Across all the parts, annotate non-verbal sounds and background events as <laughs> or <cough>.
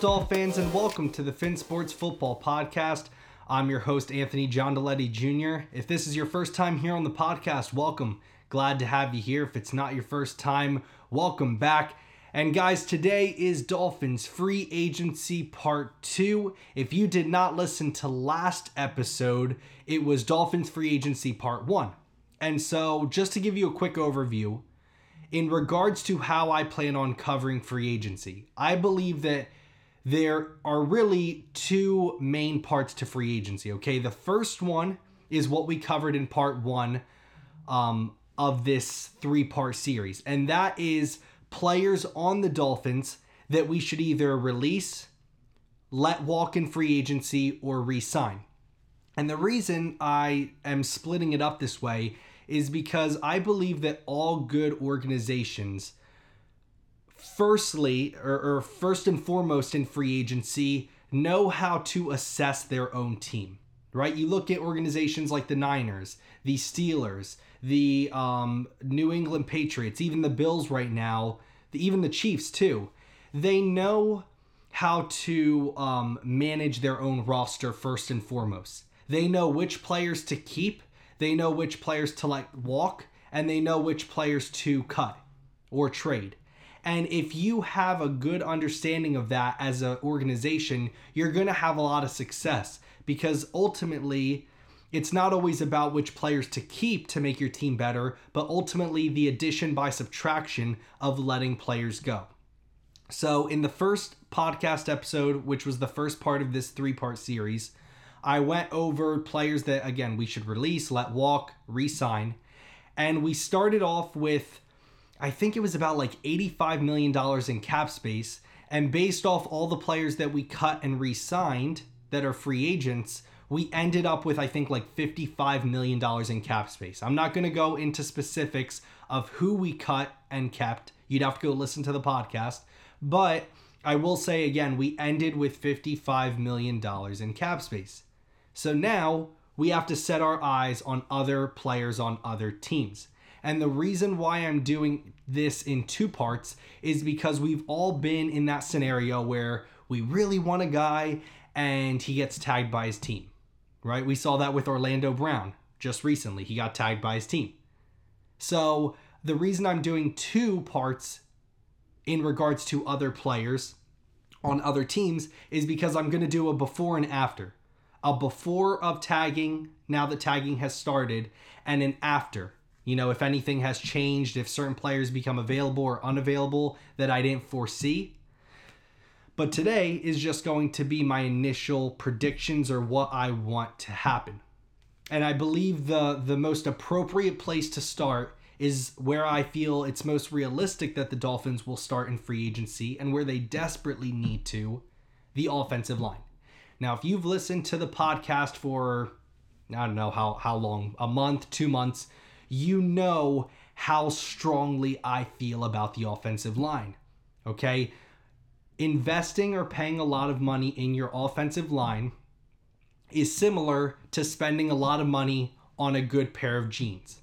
Up, Doll fans, and welcome to the Fin Sports Football Podcast. I'm your host, Anthony John Deletti Jr. If this is your first time here on the podcast, welcome. Glad to have you here. If it's not your first time, welcome back. And guys, today is Dolphins Free Agency Part 2. If you did not listen to last episode, it was Dolphins Free Agency Part 1. And so, just to give you a quick overview, in regards to how I plan on covering free agency, I believe that there are really two main parts to free agency. Okay, the first one is what we covered in part one um, of this three part series, and that is players on the Dolphins that we should either release, let walk in free agency, or re sign. And the reason I am splitting it up this way is because I believe that all good organizations, firstly, or, or, first and foremost in free agency, know how to assess their own team, right? You look at organizations like the Niners, the Steelers, the um, New England Patriots, even the Bills right now, the, even the Chiefs too. They know how to um, manage their own roster first and foremost. They know which players to keep they know which players to like walk and they know which players to cut or trade. And if you have a good understanding of that as an organization, you're going to have a lot of success because ultimately it's not always about which players to keep to make your team better, but ultimately the addition by subtraction of letting players go. So, in the first podcast episode, which was the first part of this three part series, I went over players that, again, we should release, let walk, resign. And we started off with, I think it was about like $85 million in cap space. And based off all the players that we cut and re signed that are free agents, we ended up with, I think, like $55 million in cap space. I'm not going to go into specifics of who we cut and kept. You'd have to go listen to the podcast. But I will say again, we ended with $55 million in cap space. So now we have to set our eyes on other players on other teams. And the reason why I'm doing this in two parts is because we've all been in that scenario where we really want a guy and he gets tagged by his team, right? We saw that with Orlando Brown just recently. He got tagged by his team. So the reason I'm doing two parts in regards to other players on other teams is because I'm going to do a before and after a before of tagging now that tagging has started and an after you know if anything has changed if certain players become available or unavailable that i didn't foresee. But today is just going to be my initial predictions or what i want to happen. And i believe the the most appropriate place to start is where i feel it's most realistic that the dolphins will start in free agency and where they desperately need to the offensive line. Now, if you've listened to the podcast for I don't know how how long, a month, 2 months, you know how strongly I feel about the offensive line. Okay? Investing or paying a lot of money in your offensive line is similar to spending a lot of money on a good pair of jeans.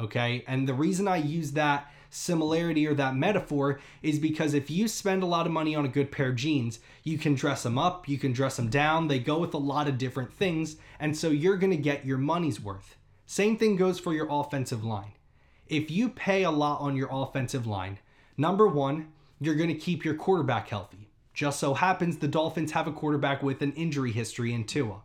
Okay? And the reason I use that similarity or that metaphor is because if you spend a lot of money on a good pair of jeans, you can dress them up, you can dress them down. They go with a lot of different things, and so you're going to get your money's worth. Same thing goes for your offensive line. If you pay a lot on your offensive line, number one, you're going to keep your quarterback healthy. Just so happens the Dolphins have a quarterback with an injury history in Tua.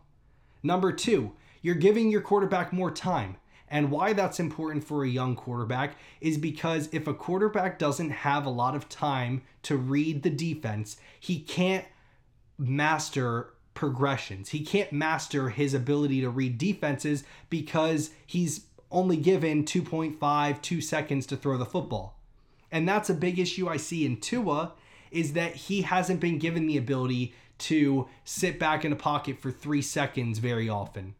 Number two, you're giving your quarterback more time. And why that's important for a young quarterback is because if a quarterback doesn't have a lot of time to read the defense, he can't master progressions. He can't master his ability to read defenses because he's only given 2.5, 2 seconds to throw the football. And that's a big issue I see in Tua is that he hasn't been given the ability to sit back in a pocket for three seconds very often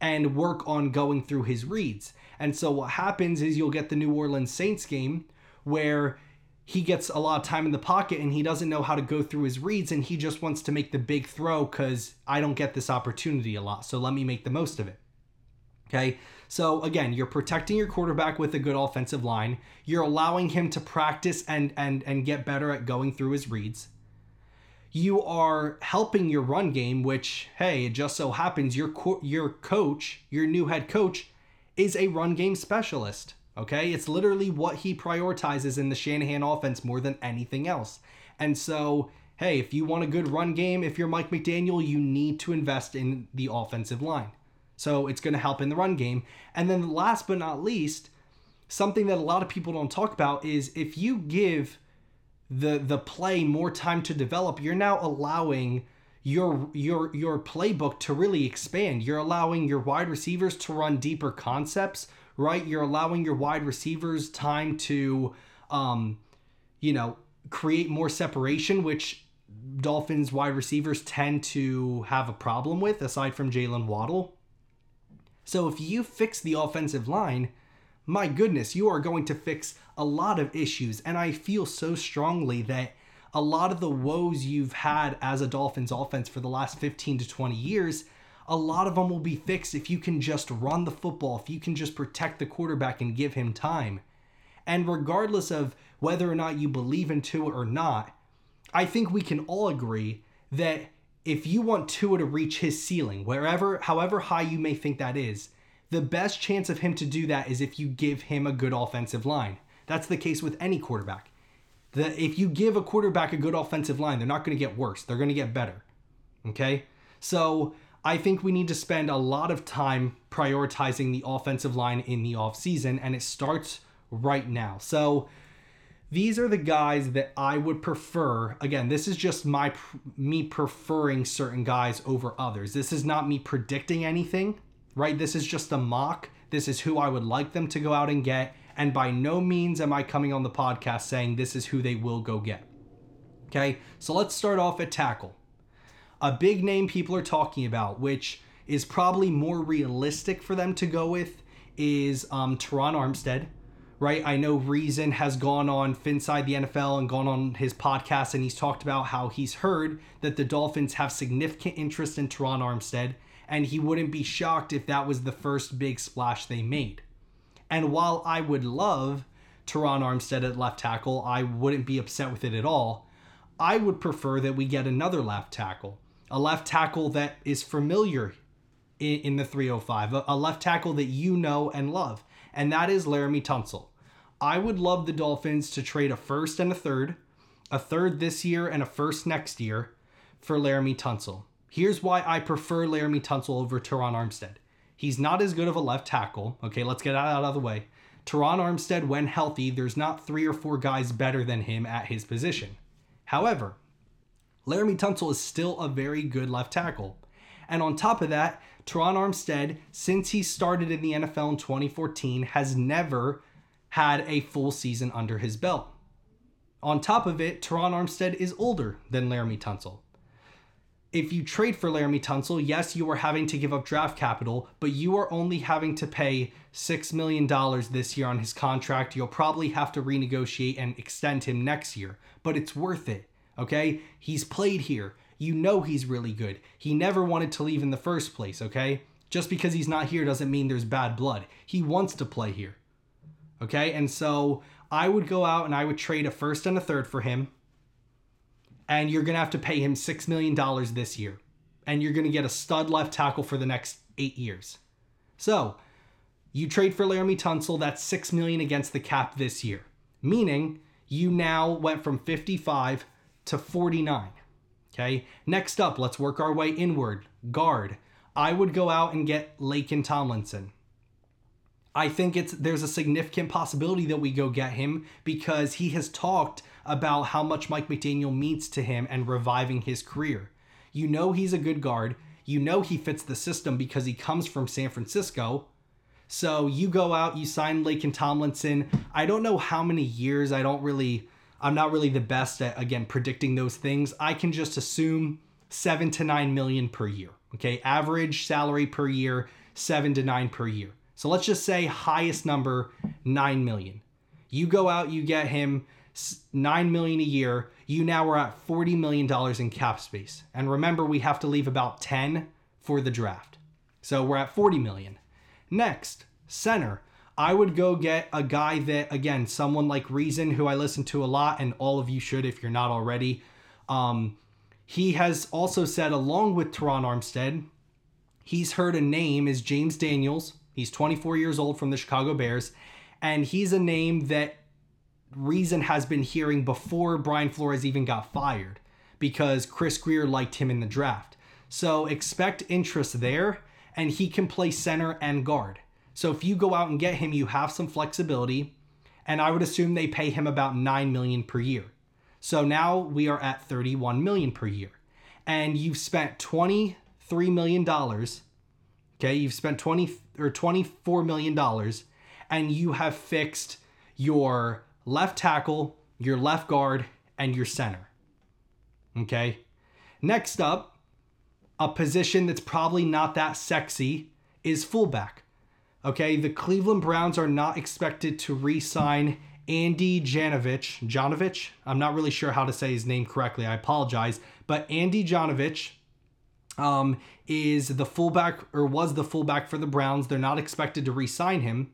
and work on going through his reads. And so what happens is you'll get the New Orleans Saints game where he gets a lot of time in the pocket and he doesn't know how to go through his reads and he just wants to make the big throw because I don't get this opportunity a lot. So let me make the most of it. Okay. So again, you're protecting your quarterback with a good offensive line. You're allowing him to practice and and and get better at going through his reads. You are helping your run game, which hey, it just so happens your co- your coach, your new head coach, is a run game specialist. Okay, it's literally what he prioritizes in the Shanahan offense more than anything else. And so, hey, if you want a good run game, if you're Mike McDaniel, you need to invest in the offensive line. So it's going to help in the run game. And then last but not least, something that a lot of people don't talk about is if you give the the play more time to develop, you're now allowing your your your playbook to really expand. You're allowing your wide receivers to run deeper concepts, right? You're allowing your wide receivers time to um you know, create more separation, which Dolphins wide receivers tend to have a problem with, aside from Jaylen Waddle. So if you fix the offensive line, my goodness, you are going to fix a lot of issues. And I feel so strongly that a lot of the woes you've had as a Dolphins offense for the last 15 to 20 years, a lot of them will be fixed if you can just run the football, if you can just protect the quarterback and give him time. And regardless of whether or not you believe in Tua or not, I think we can all agree that if you want Tua to reach his ceiling, wherever, however high you may think that is, the best chance of him to do that is if you give him a good offensive line. That's the case with any quarterback. The, if you give a quarterback a good offensive line, they're not going to get worse. They're going to get better. Okay? So I think we need to spend a lot of time prioritizing the offensive line in the offseason, and it starts right now. So these are the guys that I would prefer. Again, this is just my me preferring certain guys over others. This is not me predicting anything, right? This is just a mock. This is who I would like them to go out and get, and by no means am I coming on the podcast saying this is who they will go get. Okay? So let's start off at tackle. A big name people are talking about, which is probably more realistic for them to go with, is um, Terron Armstead right? I know Reason has gone on Finside the NFL and gone on his podcast, and he's talked about how he's heard that the Dolphins have significant interest in Terron Armstead, and he wouldn't be shocked if that was the first big splash they made. And while I would love Terron Armstead at left tackle, I wouldn't be upset with it at all. I would prefer that we get another left tackle, a left tackle that is familiar in, in the 305, a, a left tackle that you know and love and that is Laremy Tunsil. I would love the Dolphins to trade a first and a third, a third this year and a first next year for Laremy Tunsil. Here's why I prefer Laremy Tunsil over Terron Armstead. He's not as good of a left tackle. Okay, let's get that out of the way. Terron Armstead, when healthy, there's not three or four guys better than him at his position. However, Laremy Tunsil is still a very good left tackle. And on top of that, Terron Armstead, since he started in the NFL in 2014, has never had a full season under his belt. On top of it, Terron Armstead is older than Laremy Tunsil. If you trade for Laremy Tunsil, yes, you are having to give up draft capital, but you are only having to pay $6 million this year on his contract. You'll probably have to renegotiate and extend him next year, but it's worth it. Okay? He's played here you know he's really good. He never wanted to leave in the first place, okay? Just because he's not here doesn't mean there's bad blood. He wants to play here. Okay? And so I would go out and I would trade a first and a third for him. And you're going to have to pay him $6 million this year. And you're going to get a stud left tackle for the next eight years. So you trade for Laremy Tunsil, that's 6 million against the cap this year. Meaning you now went from 55 to 49. Okay. Next up, let's work our way inward. Guard. I would go out and get Laken Tomlinson. I think it's there's a significant possibility that we go get him because he has talked about how much Mike McDaniel means to him and reviving his career. You know he's a good guard. You know he fits the system because he comes from San Francisco. So you go out, you sign Laken Tomlinson. I don't know how many years. I don't really I'm not really the best at again predicting those things. I can just assume seven to nine million per year. Okay, average salary per year, seven to nine per year. So let's just say highest number, nine million. You go out, you get him nine million a year. You now are at forty million dollars in cap space. And remember, we have to leave about ten for the draft. So we're at forty million. Next, center. I would go get a guy that, again, someone like Reason, who I listen to a lot, and all of you should if you're not already. Um, he has also said, along with Terron Armstead, he's heard a name is James Daniels. He's 24 years old from the Chicago Bears, and he's a name that Reason has been hearing before Brian Flores even got fired because Chris Grier liked him in the draft. So expect interest there, and he can play center and guard. So if you go out and get him, you have some flexibility, and I would assume they pay him about 9 million per year. So now we are at 31 million per year. And you've spent 23 million dollars. Okay, you've spent 20 or 24 million dollars and you have fixed your left tackle, your left guard and your center. Okay? Next up, a position that's probably not that sexy is fullback. Okay, the Cleveland Browns are not expected to re sign Andy Janovich. Janovich? I'm not really sure how to say his name correctly. I apologize. But Andy Janovich um, is the fullback or was the fullback for the Browns. They're not expected to re sign him.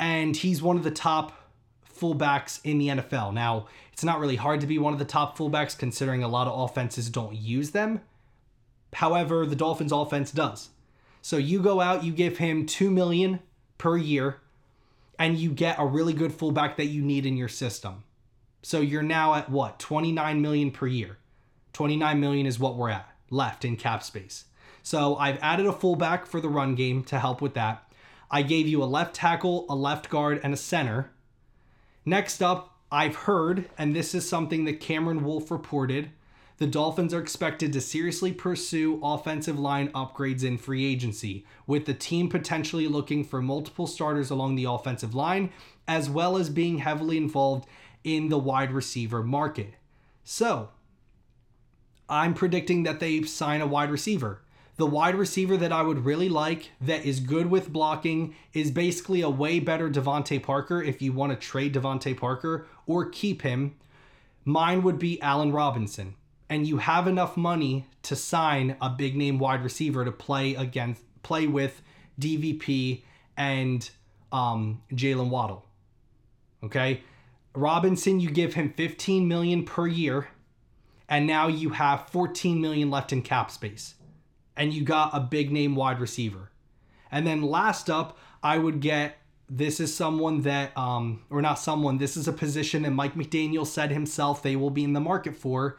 And he's one of the top fullbacks in the NFL. Now, it's not really hard to be one of the top fullbacks considering a lot of offenses don't use them. However, the Dolphins offense does. So you go out, you give him 2 million per year and you get a really good fullback that you need in your system. So you're now at what? 29 million per year. 29 million is what we're at left in cap space. So I've added a fullback for the run game to help with that. I gave you a left tackle, a left guard, and a center. Next up, I've heard, and this is something that Cameron Wolfe reported, the Dolphins are expected to seriously pursue offensive line upgrades in free agency, with the team potentially looking for multiple starters along the offensive line, as well as being heavily involved in the wide receiver market. So, I'm predicting that they sign a wide receiver. The wide receiver that I would really like that is good with blocking is basically a way better DeVante Parker if you want to trade DeVante Parker or keep him. Mine would be Allen Robinson and you have enough money to sign a big name wide receiver to play against play with DVP and um, Jaylen Waddle. Okay, Robinson, you give him 15 million per year, and now you have 14 million left in cap space, and you got a big name wide receiver. And then last up, I would get this is someone that, um, or not someone, this is a position that Mike McDaniel said himself they will be in the market for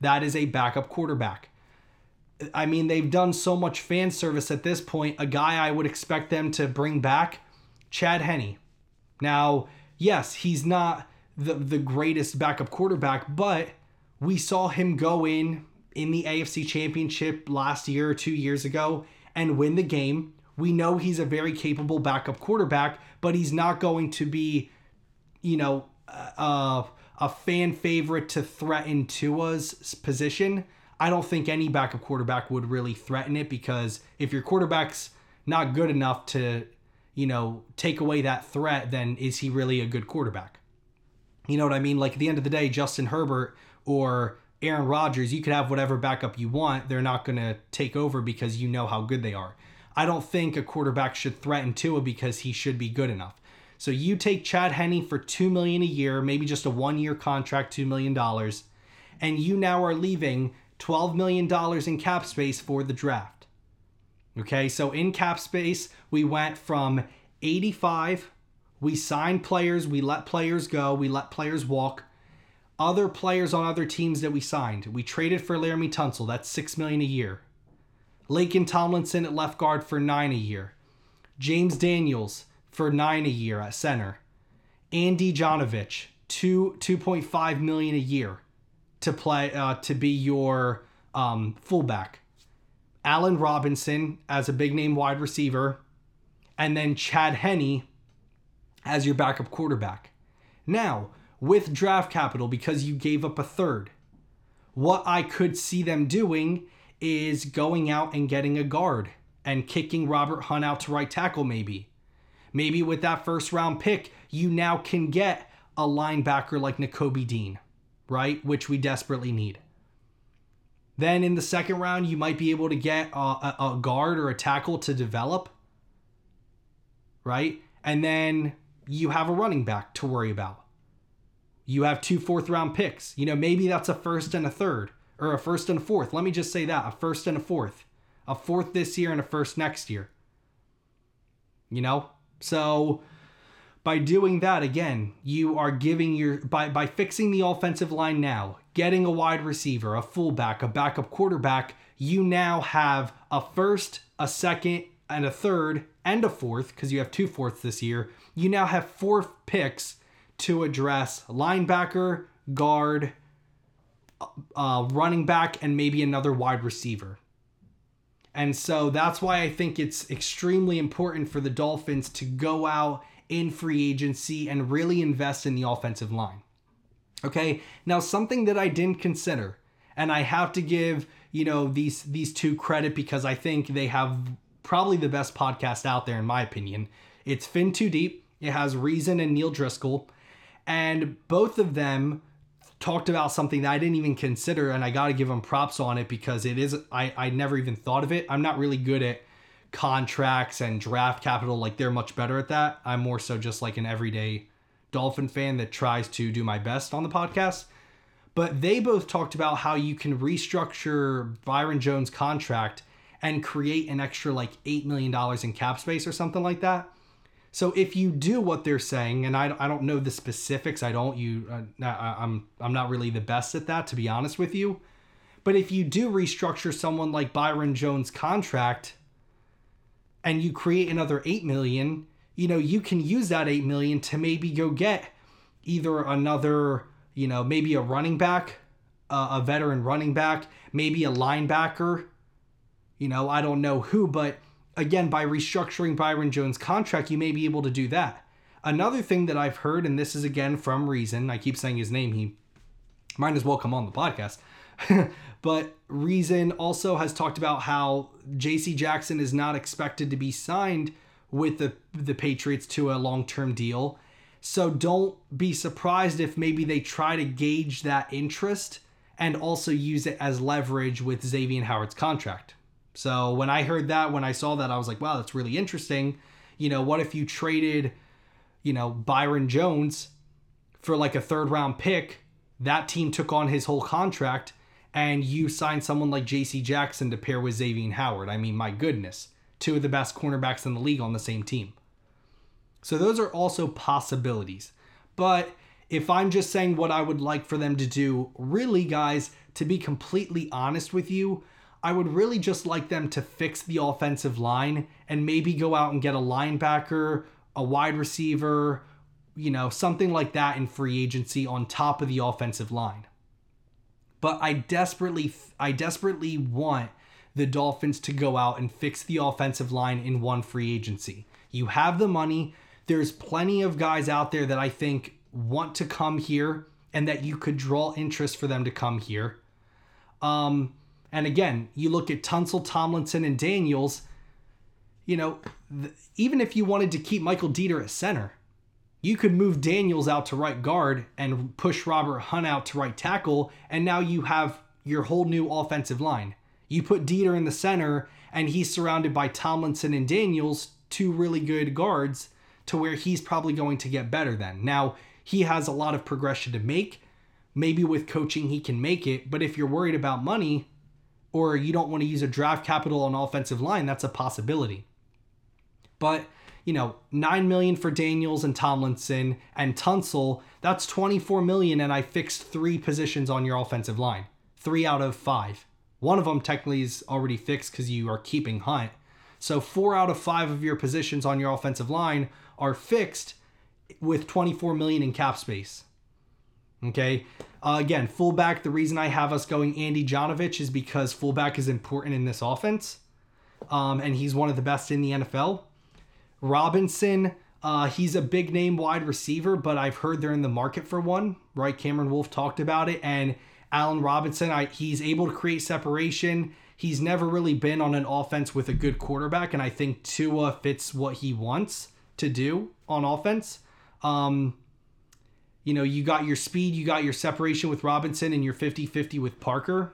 that is a backup quarterback. I mean, they've done so much fan service at this point. A guy I would expect them to bring back, Chad Henne. Now, yes, he's not the, the greatest backup quarterback, but we saw him go in in the AFC Championship last year or two years ago and win the game. We know he's a very capable backup quarterback, but he's not going to be, you know, uh, a fan favorite to threaten Tua's position. I don't think any backup quarterback would really threaten it because if your quarterback's not good enough to, you know, take away that threat, then is he really a good quarterback? You know what I mean? Like at the end of the day, Justin Herbert or Aaron Rodgers, you could have whatever backup you want. They're not going to take over because you know how good they are. I don't think a quarterback should threaten Tua because he should be good enough. So you take Chad Henne for two million a year, maybe just a one-year contract, two million dollars, and you now are leaving twelve million dollars in cap space for the draft. Okay, so in cap space, we went from 85, we signed players, we let players go, we let players walk. Other players on other teams that we signed. We traded for Laremy Tunsil, that's six million a year. Laken Tomlinson at left guard for nine a year. James Daniels, for nine a year at center. Andy Janovich, two two point five million a year to play uh, to be your um, fullback. Allen Robinson as a big name wide receiver, and then Chad Henne as your backup quarterback. Now, with draft capital, because you gave up a third, what I could see them doing is going out and getting a guard and kicking Robert Hunt out to right tackle, maybe. Maybe with that first round pick, you now can get a linebacker like Nakobe Dean, right? Which we desperately need. Then in the second round, you might be able to get a, a, a guard or a tackle to develop, right? And then you have a running back to worry about. You have two fourth round picks. You know, maybe that's a first and a third, or a first and a fourth. Let me just say that a first and a fourth. A fourth this year and a first next year. You know? So by doing that again, you are giving your by by fixing the offensive line now, getting a wide receiver, a fullback, a backup quarterback, you now have a first, a second, and a third, and a fourth, because you have two fourths this year. You now have four picks to address linebacker, guard, uh, running back, and maybe another wide receiver. And so that's why I think it's extremely important for the Dolphins to go out in free agency and really invest in the offensive line. Okay, now something that I didn't consider, and I have to give you know these these two credit because I think they have probably the best podcast out there in my opinion. It's Fin Too Deep. It has Reason and Neil Driscoll, and both of them talked about something that I didn't even consider, and I got to give them props on it because it is I I never even thought of it. I'm not really good at contracts and draft capital like they're much better at that. I'm more so just like an everyday Dolphin fan that tries to do my best on the podcast. But they both talked about how you can restructure Byron Jones' contract and create an extra like $8 million in cap space or something like that. So if you do what they're saying, and I, I don't know the specifics, I don't you uh, I, I'm I'm not really the best at that to be honest with you. But if you do restructure someone like Byron Jones' contract, and you create another 8 million, you know, you can use that 8 million to maybe go get either another, you know, maybe a running back, uh, a veteran running back, maybe a linebacker. You know, I don't know who, but again, by restructuring Byron Jones' contract, you may be able to do that. Another thing that I've heard, and this is again from Reason, I keep saying his name, he might as well come on the podcast. <laughs> but Reason also has talked about how J.C. Jackson is not expected to be signed with the the Patriots to a long term deal. So don't be surprised if maybe they try to gauge that interest and also use it as leverage with Xavier Howard's contract. So when I heard that, when I saw that, I was like, wow, that's really interesting. You know, what if you traded, you know, Byron Jones for like a third round pick? That team took on his whole contract and you sign someone like J.C. Jackson to pair with Xavier Howard. I mean, my goodness, two of the best cornerbacks in the league on the same team. So those are also possibilities. But if I'm just saying what I would like for them to do, really, guys, to be completely honest with you, I would really just like them to fix the offensive line and maybe go out and get a linebacker, a wide receiver, you know, something like that in free agency on top of the offensive line. But I desperately I desperately want the Dolphins to go out and fix the offensive line in one free agency. You have the money. There's plenty of guys out there that I think want to come here and that you could draw interest for them to come here. Um, and again, you look at Tunsil, Tomlinson, and Daniels. You know, th- even if you wanted to keep Michael Deiter at center, you could move Daniels out to right guard and push Robert Hunt out to right tackle, and now you have your whole new offensive line. You put Deiter in the center, and he's surrounded by Tomlinson and Daniels, two really good guards, to where he's probably going to get better then. Now, he has a lot of progression to make. Maybe with coaching he can make it, but if you're worried about money or you don't want to use a draft capital on offensive line, that's a possibility. But you know, 9 million for Daniels and Tomlinson and Tunsil, that's 24 million and I fixed 3 positions on your offensive line. 3 out of 5. One of them technically is already fixed cuz you are keeping Hunt. So 4 out of 5 of your positions on your offensive line are fixed with 24 million in cap space. Okay? Uh, again, fullback, the reason I have us going Andy Janovich is because fullback is important in this offense. Um, and he's one of the best in the NFL. Robinson, uh, he's a big name wide receiver, but I've heard they're in the market for one, right? Cameron Wolfe talked about it. And Allen Robinson, I, he's able to create separation. He's never really been on an offense with a good quarterback, and I think Tua fits what he wants to do on offense. Um, you know, you got your speed, you got your separation with Robinson, and your 50 50 with Parker.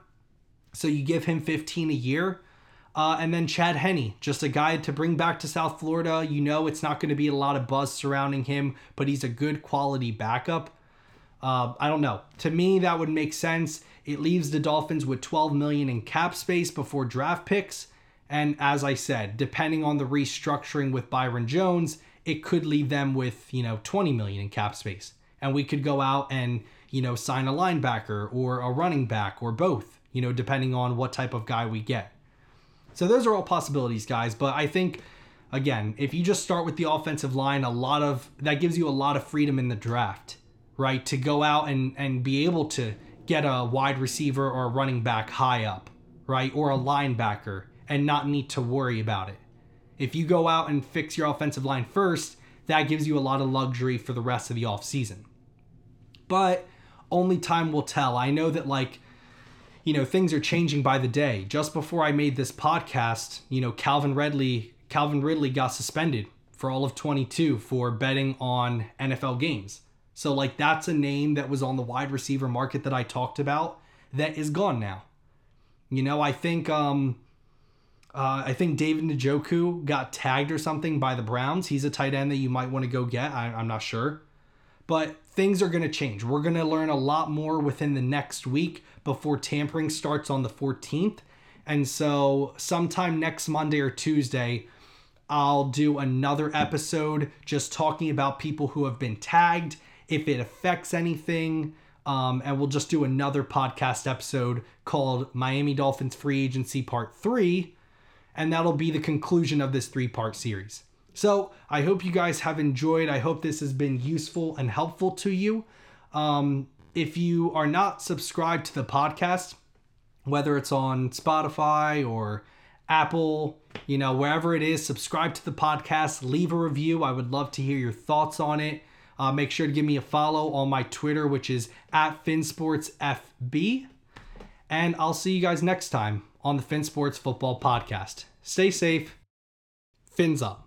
So you give him 15 a year. Uh, and then Chad Henne, just a guy to bring back to South Florida. You know, it's not going to be a lot of buzz surrounding him, but he's a good quality backup. Uh, I don't know. To me, that would make sense. It leaves the Dolphins with 12 million in cap space before draft picks. And as I said, depending on the restructuring with Byron Jones, it could leave them with, you know, 20 million in cap space. And we could go out and, you know, sign a linebacker or a running back or both, you know, depending on what type of guy we get. So those are all possibilities, guys. But I think, again, if you just start with the offensive line, a lot of that gives you a lot of freedom in the draft, right? To go out and, and be able to get a wide receiver or a running back high up, right? Or a linebacker and not need to worry about it. If you go out and fix your offensive line first, that gives you a lot of luxury for the rest of the offseason. But only time will tell. I know that, like, you know, things are changing by the day. Just before I made this podcast, you know, Calvin Ridley, Calvin Ridley got suspended for all of 22 for betting on NFL games. So, like, that's a name that was on the wide receiver market that I talked about that is gone now. You know, I think um, uh, I think David Njoku got tagged or something by the Browns. He's a tight end that you might want to go get. I, I'm not sure. But things are going to change. We're going to learn a lot more within the next week before tampering starts on the 14th. And so, sometime next Monday or Tuesday, I'll do another episode just talking about people who have been tagged, if it affects anything. Um, and we'll just do another podcast episode called Miami Dolphins Free Agency Part 3 and that'll be the conclusion of this three part series. So I hope you guys have enjoyed. I hope this has been useful and helpful to you. Um, if you are not subscribed to the podcast, whether it's on Spotify or Apple, you know, wherever it is, subscribe to the podcast, leave a review. I would love to hear your thoughts on it. Uh, make sure to give me a follow on my Twitter, which is at FinSportsFB. And I'll see you guys next time on the FinSports Football Podcast. Stay safe. Fins up.